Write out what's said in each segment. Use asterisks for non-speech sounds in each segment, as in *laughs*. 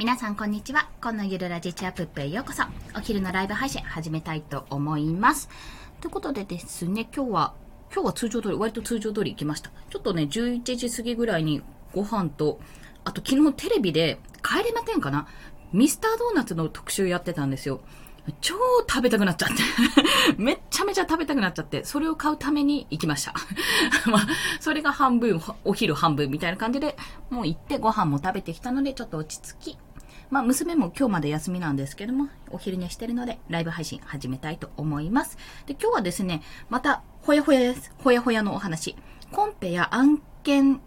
皆さんこんにちは。このゆるラジチアップップへようこそ。お昼のライブ配信始めたいと思います。ということでですね、今日は、今日は通常通り、割と通常通り行きました。ちょっとね、11時過ぎぐらいにご飯と、あと昨日テレビで、帰れま10かな？ミスタードーナツの特集やってたんですよ。超食べたくなっちゃって。*laughs* めっちゃめちゃ食べたくなっちゃって、それを買うために行きました。*laughs* まあ、それが半分、お昼半分みたいな感じで、もう行ってご飯も食べてきたので、ちょっと落ち着き、まあ、娘も今日まで休みなんですけども、お昼寝してるので、ライブ配信始めたいと思います。で、今日はですね、また、ほやほやです。ほやほやのお話。コンペや案件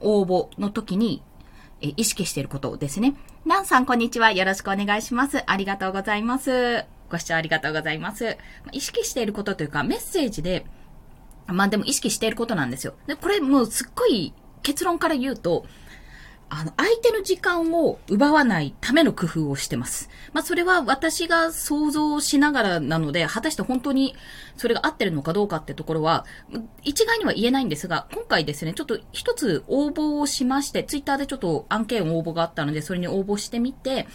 応募の時に、え意識していることですね。ランさん、こんにちは。よろしくお願いします。ありがとうございます。ご視聴ありがとうございます。意識していることというか、メッセージで、まあでも意識していることなんですよ。で、これもうすっごい結論から言うと、あの、相手の時間を奪わないための工夫をしてます。まあ、それは私が想像しながらなので、果たして本当にそれが合ってるのかどうかってところは、一概には言えないんですが、今回ですね、ちょっと一つ応募をしまして、ツイッターでちょっと案件応募があったので、それに応募してみて、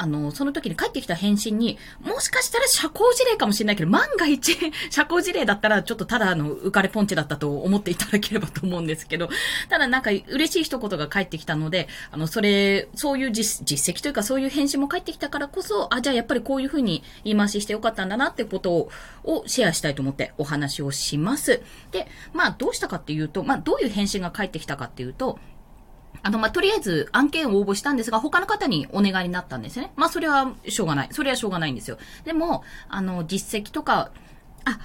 あの、その時に帰ってきた返信に、もしかしたら社交辞令かもしれないけど、万が一、*laughs* 社交辞令だったら、ちょっとただの浮かれポンチだったと思っていただければと思うんですけど、ただなんか嬉しい一言が返ってきたので、あの、それ、そういう実績というか、そういう返信も返ってきたからこそ、あ、じゃあやっぱりこういうふうに言い回ししてよかったんだなってことを、をシェアしたいと思ってお話をします。で、まあどうしたかっていうと、まあどういう返信が返ってきたかっていうと、あの、まあ、とりあえず案件を応募したんですが、他の方にお願いになったんですね。まあ、それはしょうがない。それはしょうがないんですよ。でも、あの、実績とか、あ、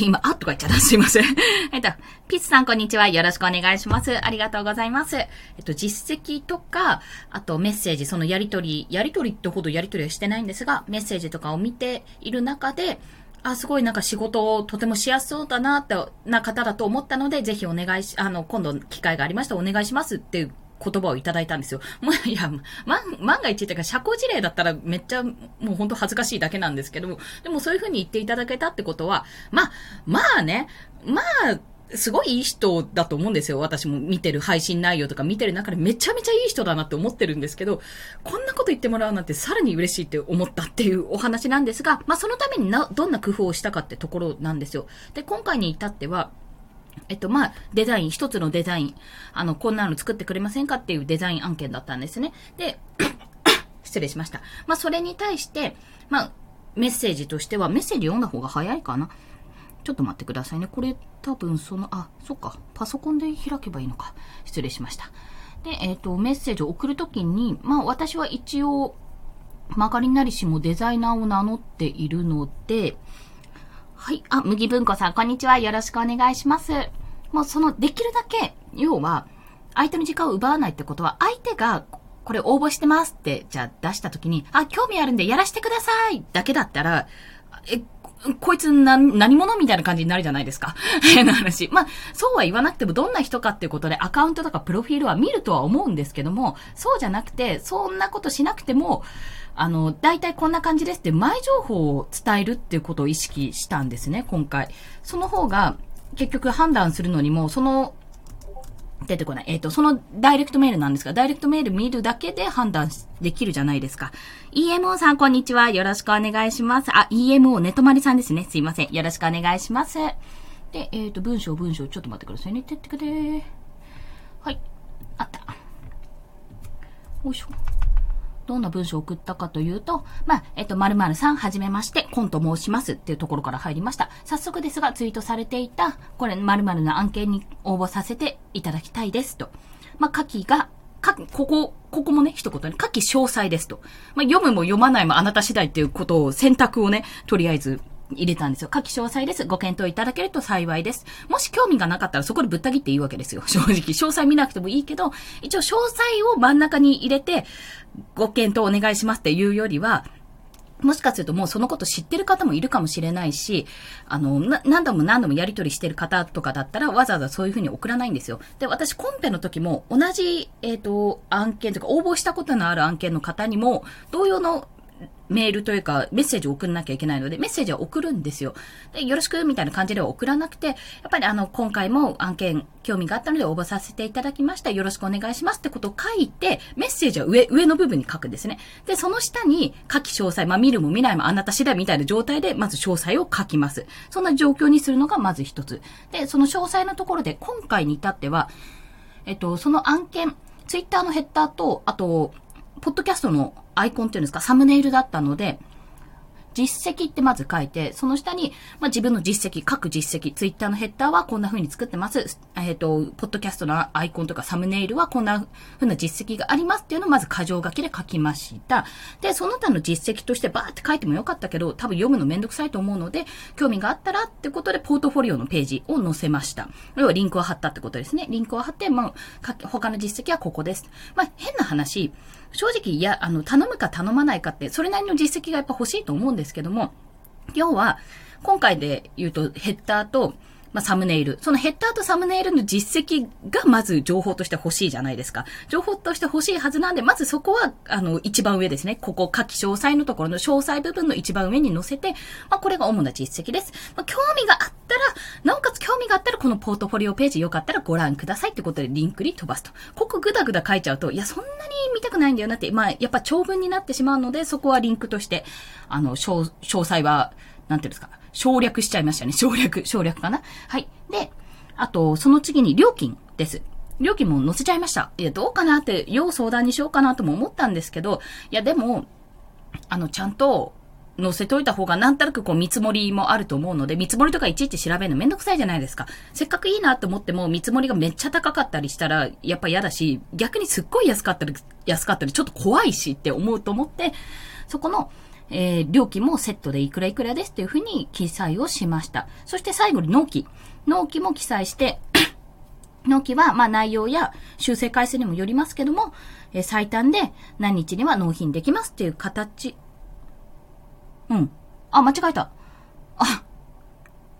今、あとか言っちゃった。*laughs* すいません。えっと、ピッツさんこんにちは。よろしくお願いします。ありがとうございます。えっと、実績とか、あとメッセージ、そのやりとり、やりとりってほどやりとりはしてないんですが、メッセージとかを見ている中で、あ、すごいなんか仕事をとてもしやすそうだなって、な方だと思ったので、ぜひお願いし、あの、今度機会がありましたお願いしますっていう言葉をいただいたんですよ。*laughs* もう、いや、万、万が一っていうか、社交辞令だったらめっちゃ、もうほんと恥ずかしいだけなんですけども、でもそういうふうに言っていただけたってことは、まあ、まあね、まあ、すごいいい人だと思うんですよ。私も見てる配信内容とか見てる中でめちゃめちゃいい人だなって思ってるんですけど、こんなこと言ってもらうなんてさらに嬉しいって思ったっていうお話なんですが、まあそのためにな、どんな工夫をしたかってところなんですよ。で、今回に至っては、えっと、まあ、デザイン、一つのデザイン、あの、こんなの作ってくれませんかっていうデザイン案件だったんですね。で、*coughs* 失礼しました。まあ、それに対して、まあ、メッセージとしては、メッセージ読んだ方が早いかな。ちょっと待ってくださいね。これ多分その、あ、そっか。パソコンで開けばいいのか。失礼しました。で、えっ、ー、と、メッセージを送るときに、まあ私は一応、曲がりなりしもデザイナーを名乗っているので、はい。あ、麦文庫さん、こんにちは。よろしくお願いします。もうその、できるだけ、要は、相手の時間を奪わないってことは、相手が、これ応募してますって、じゃあ出したときに、あ、興味あるんでやらせてくださいだけだったら、え、こいつな、何者みたいな感じになるじゃないですか。*laughs* 変な話。まあ、そうは言わなくてもどんな人かっていうことでアカウントとかプロフィールは見るとは思うんですけども、そうじゃなくて、そんなことしなくても、あの、大体こんな感じですって前情報を伝えるっていうことを意識したんですね、今回。その方が、結局判断するのにも、その出てこない。えっ、ー、と、そのダイレクトメールなんですが、ダイレクトメール見るだけで判断できるじゃないですか。EMO さん、こんにちは。よろしくお願いします。あ、EMO、ネトマリさんですね。すいません。よろしくお願いします。で、えっ、ー、と、文章、文章、ちょっと待ってくださいね。てってくれはい。あった。よいしょ。どんな文章を送ったかというと、まあ、えっと、〇〇さん、はじめまして、コンと申しますっていうところから入りました。早速ですが、ツイートされていた、これ、〇〇の案件に応募させていただきたいですと。まあ、下記が、か、ここ、ここもね、一言ね、下記詳細ですと。まあ、読むも読まないもあなた次第っていうことを選択をね、とりあえず入れたんですよ。下記詳細です。ご検討いただけると幸いです。もし興味がなかったらそこでぶった切っていいわけですよ。正直。詳細見なくてもいいけど、一応詳細を真ん中に入れて、ご検討お願いしますっていうよりは、もしかするともうそのこと知ってる方もいるかもしれないし、あの、何度も何度もやり取りしてる方とかだったらわざわざそういうふうに送らないんですよ。で、私コンペの時も同じ、えっ、ー、と、案件とか応募したことのある案件の方にも同様のメールというか、メッセージを送らなきゃいけないので、メッセージは送るんですよ。で、よろしくみたいな感じでは送らなくて、やっぱりあの、今回も案件、興味があったので応募させていただきました。よろしくお願いしますってことを書いて、メッセージは上、上の部分に書くんですね。で、その下に、書き詳細、まあ、見るも見ないもあなた次第みたいな状態で、まず詳細を書きます。そんな状況にするのがまず一つ。で、その詳細のところで、今回に至っては、えっと、その案件、ツイッターのヘッダーと、あと、ポッドキャストのアイコンっていうんですか、サムネイルだったので、実績ってまず書いて、その下に、まあ、自分の実績、各実績、ツイッターのヘッダーはこんな風に作ってます。えっ、ー、と、ポッドキャストのアイコンとかサムネイルはこんな風な実績がありますっていうのをまず箇条書きで書きました。で、その他の実績としてバーって書いてもよかったけど、多分読むのめんどくさいと思うので、興味があったらってことで、ポートフォリオのページを載せました。要はリンクを貼ったってことですね。リンクを貼って、まあ、他の実績はここです。まあ、変な話、正直、いや、あの、頼むか頼まないかって、それなりの実績がやっぱ欲しいと思うんですけども、要は、今回で言うと、ヘッダーと、まあ、サムネイル。そのヘッダーとサムネイルの実績がまず情報として欲しいじゃないですか。情報として欲しいはずなんで、まずそこは、あの、一番上ですね。ここ、下記詳細のところの詳細部分の一番上に載せて、まあ、これが主な実績です。まあ、興味があったら、なおかつ興味があったら、このポートフォリオページよかったらご覧くださいってことでリンクに飛ばすと。ここぐだぐだ書いちゃうと、いや、そんなに見たくないんだよなって、まあ、やっぱ長文になってしまうので、そこはリンクとして、あの、詳細は、なんていうんですか、省略しちゃいましたね。省略、省略かな？はい。で、あと、その次に料金です。料金も載せちゃいました。いや、どうかなって、要相談にしようかなとも思ったんですけど、いや、でも、あの、ちゃんと、載せといた方がなんとなくこう見積もりもあると思うので、見積もりとかいちいち調べるのめんどくさいじゃないですか。せっかくいいなって思っても見積もりがめっちゃ高かったりしたら、やっぱ嫌だし、逆にすっごい安かったり、安かったりちょっと怖いしって思うと思って、そこの、えー、料金もセットでいくらいくらですっていうふうに記載をしました。そして最後に納期。納期も記載して *coughs* 納期は、まあ内容や修正回数にもよりますけども、えー、最短で何日には納品できますっていう形。うん。あ、間違えた。あ、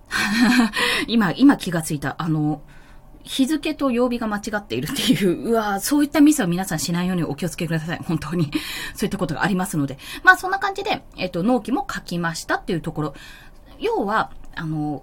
*laughs* 今、今気がついた。あの、日付と曜日が間違っているっていう、*laughs* うわそういったミスは皆さんしないようにお気をつけください。本当に。*laughs* そういったことがありますので。まあそんな感じで、えっ、と、納期も書きましたっていうところ。要は、あの、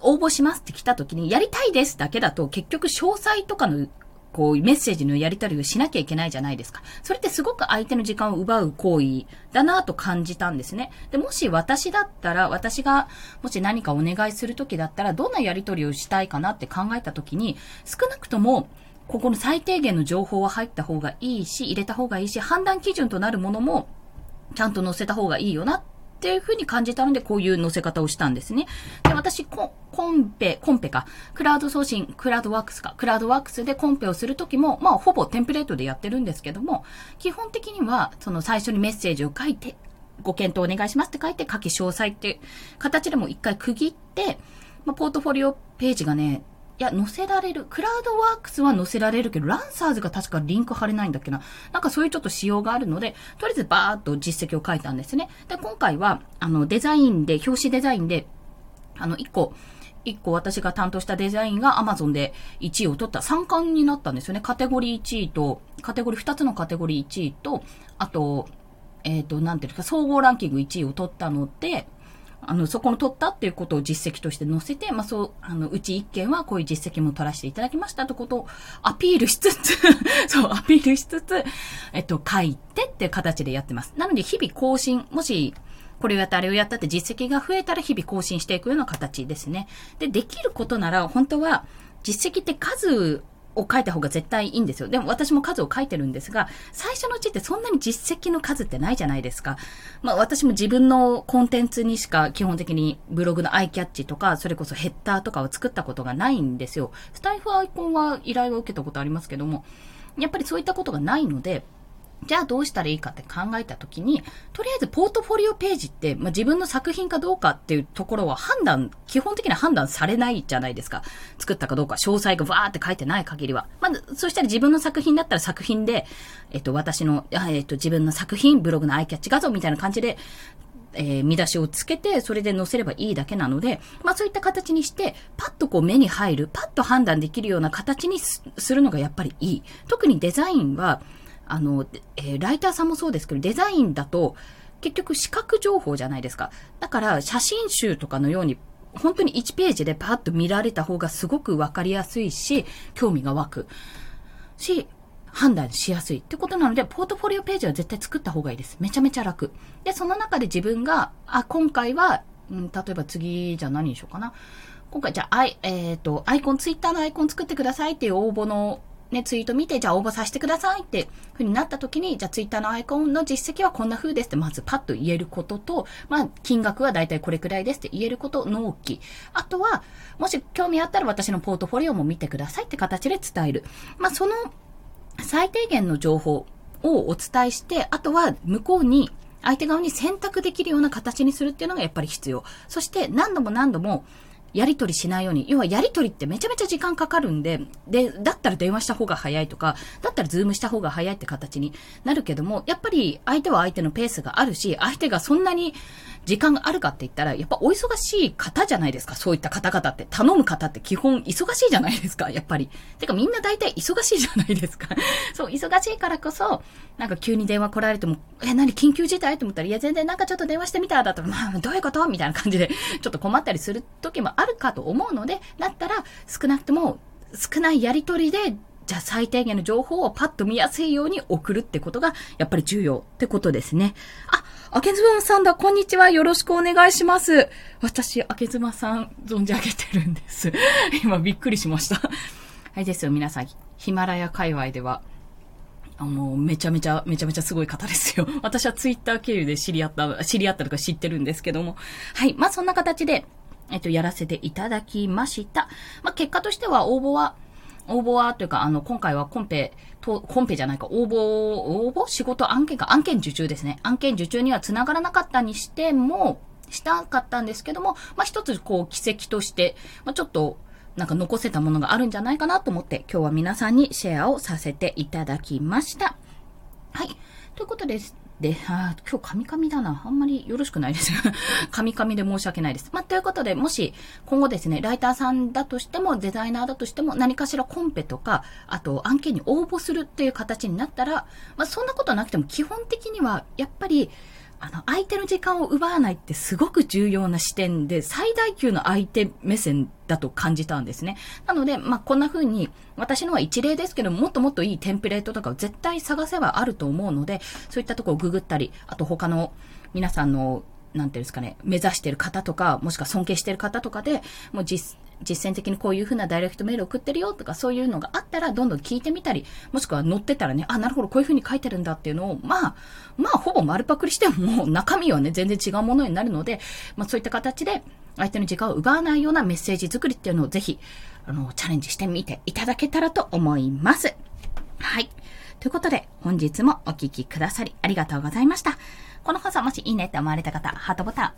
応募しますって来た時に、やりたいですだけだと、結局詳細とかのこう、メッセージのやり取りをしなきゃいけないじゃないですか。それってすごく相手の時間を奪う行為だなと感じたんですね。で、もし私だったら、私が、もし何かお願いするときだったら、どんなやり取りをしたいかなって考えたときに、少なくとも、ここの最低限の情報は入った方がいいし、入れた方がいいし、判断基準となるものも、ちゃんと載せた方がいいよなっっていうふうに感じたので、こういう載せ方をしたんですね。で、私、コンペ、コンペか、クラウド送信、クラウドワークスか、クラウドワークスでコンペをするときも、まあ、ほぼテンプレートでやってるんですけども、基本的には、その最初にメッセージを書いて、ご検討お願いしますって書いて、書き詳細っていう形でも一回区切って、まあ、ポートフォリオページがね、いや、載せられる。クラウドワークスは載せられるけど、ランサーズが確かリンク貼れないんだっけな。なんかそういうちょっと仕様があるので、とりあえずバーっと実績を書いたんですね。で、今回は、あの、デザインで、表紙デザインで、あの、一個、一個私が担当したデザインが Amazon で1位を取った3冠になったんですよね。カテゴリー1位と、カテゴリー2つのカテゴリー1位と、あと、えっ、ー、と、なんていうか、総合ランキング1位を取ったので、あの、そこの取ったっていうことを実績として載せて、まあ、そう、あの、うち一件はこういう実績も取らせていただきましたってことをアピールしつつ *laughs* そう、アピールしつつ、えっと、書いてって形でやってます。なので、日々更新、もし、これをやったあれをやったって実績が増えたら日々更新していくような形ですね。で、できることなら、本当は、実績って数を書いた方が絶対いいんですよ。でも私も数を書いてるんですが、最初のうちってそんなに実績の数ってないじゃないですか。まあ私も自分のコンテンツにしか基本的にブログのアイキャッチとか、それこそヘッダーとかを作ったことがないんですよ。スタイフアイコンは依頼を受けたことありますけども、やっぱりそういったことがないので、じゃあどうしたらいいかって考えたときに、とりあえずポートフォリオページって、まあ、自分の作品かどうかっていうところは判断、基本的には判断されないじゃないですか。作ったかどうか、詳細がわーって書いてない限りは。まず、そしたら自分の作品だったら作品で、えっと、私の、えっと、自分の作品、ブログのアイキャッチ画像みたいな感じで、えー、見出しをつけて、それで載せればいいだけなので、まあそういった形にして、パッとこう目に入る、パッと判断できるような形にするのがやっぱりいい。特にデザインは、あの、えー、ライターさんもそうですけど、デザインだと、結局視覚情報じゃないですか。だから写真集とかのように本当に1ページでパッと見られた方がすごくわかりやすいし、興味が湧く。し、判断しやすいってことなので、ポートフォリオページは絶対作った方がいいです。めちゃめちゃ楽。で、その中で自分が、あ、今回は、うん、例えば次、じゃあ何にしようかな。今回じゃあ、アイ、えっ、ー、と、アイコン、ツイッターのアイコン作ってくださいっていう応募のね、ツイート見て、じゃあ応募させてくださいってふうになった時に、じゃあツイッターのアイコンの実績はこんな風ですって、まずパッと言えることと、まあ、金額はだいたいこれくらいですって言えること、納期。あとは、もし興味あったら私のポートフォリオも見てくださいって形で伝える。まあ、その、最低限の情報をお伝えして、あとは向こうに、相手側に選択できるような形にするっていうのがやっぱり必要。そして何度も何度もやり取りしないように、要はやり取りってめちゃめちゃ時間かかるんで、で、だったら電話した方が早いとか、だったらズームした方が早いって形になるけども、やっぱり相手は相手のペースがあるし、相手がそんなに時間があるかって言ったら、やっぱお忙しい方じゃないですか。そういった方々って。頼む方って基本忙しいじゃないですか。*laughs* やっぱり。てかみんな大体忙しいじゃないですか。*laughs* そう、忙しいからこそ、なんか急に電話来られても、え、何？緊急事態？と思ったら、いや全然なんかちょっと電話してみたらだと、まあ、どういうこと？みたいな感じで、*laughs* ちょっと困ったりする時もあるかと思うので、だったら少なくとも少ないやりとりで、じゃあ最低限の情報をパッと見やすいように送るってことが、やっぱり重要ってことですね。あ、あけずまさんだ、こんにちは。よろしくお願いします。私、あけずまさん、存じ上げてるんです。*laughs* 今、びっくりしました。*laughs* はいですよ、皆さん。ヒマラヤ界隈では、もう、めちゃめちゃ、めちゃめちゃすごい方ですよ。*laughs* 私はツイッター経由で知り合った、知り合ったとか知ってるんですけども。はい。まあ、そんな形で、えっと、やらせていただきました。まあ、結果としては、応募は、応募は、というか、あの、今回はコンペ、と、コンペじゃないか、応募、応募仕事案件か、案件受注ですね。案件受注には繋がらなかったにしても、したかったんですけども、まあ、一つ、こう、奇跡として、まあ、ちょっと、なんか残せたものがあるんじゃないかなと思って、今日は皆さんにシェアをさせていただきました。はい。ということです。で、あ今日カミカミだな。あんまりよろしくないですよ。*laughs* カミカミで申し訳ないです。まあ、ということで、もし今後ですね、ライターさんだとしても、デザイナーだとしても、何かしらコンペとか、あと案件に応募するっていう形になったら、まあ、そんなことなくても基本的には、やっぱり、あの、相手の時間を奪わないってすごく重要な視点で、最大級の相手目線だと感じたんですね。なので、まあ、こんな風に、私のは一例ですけども、もっともっといいテンプレートとかを絶対探せばあると思うので、そういったとこをググったり、あと他の皆さんのなんていうんですかね、目指してる方とか、もしくは尊敬してる方とかで、もう実、実践的にこういう風なダイレクトメール送ってるよとか、そういうのがあったら、どんどん聞いてみたり、もしくは載ってたらね、あ、なるほど、こういう風に書いてるんだっていうのを、まあ、まあ、ほぼ丸パクリしても、*laughs* 中身はね、全然違うものになるので、まあ、そういった形で、相手の時間を奪わないようなメッセージ作りっていうのをぜひ、あの、チャレンジしてみていただけたらと思います。はい。ということで、本日もお聴きくださりありがとうございました。この放送もしいいねって思われた方、ハートボタン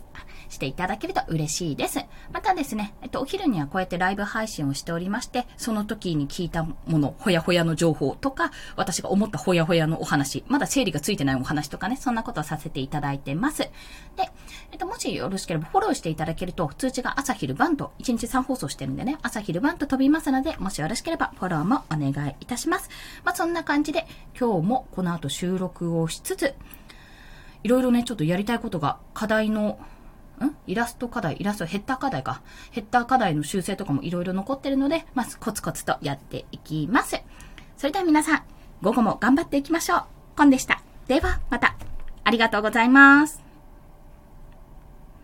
していただけると嬉しいです。またですね、えっと、お昼にはこうやってライブ配信をしておりまして、その時に聞いたもの、ほやほやの情報とか、私が思ったほやほやのお話、まだ整理がついてないお話とかね、そんなことをさせていただいてます。で、えっと、もしよろしければフォローしていただけると、通知が朝昼晩と、1日3放送してるんでね、朝昼晩と飛びますので、もしよろしければフォローもお願いいたします。まあ、そんな感じで、今日もこの後収録をしつつ、いろいろね、ちょっとやりたいことが、課題の、ん？イラスト課題、イラスト、ヘッダー課題か。ヘッダー課題の修正とかもいろいろ残ってるので、まずコツコツとやっていきます。それでは皆さん、午後も頑張っていきましょう。コンでした。では、また。ありがとうございます。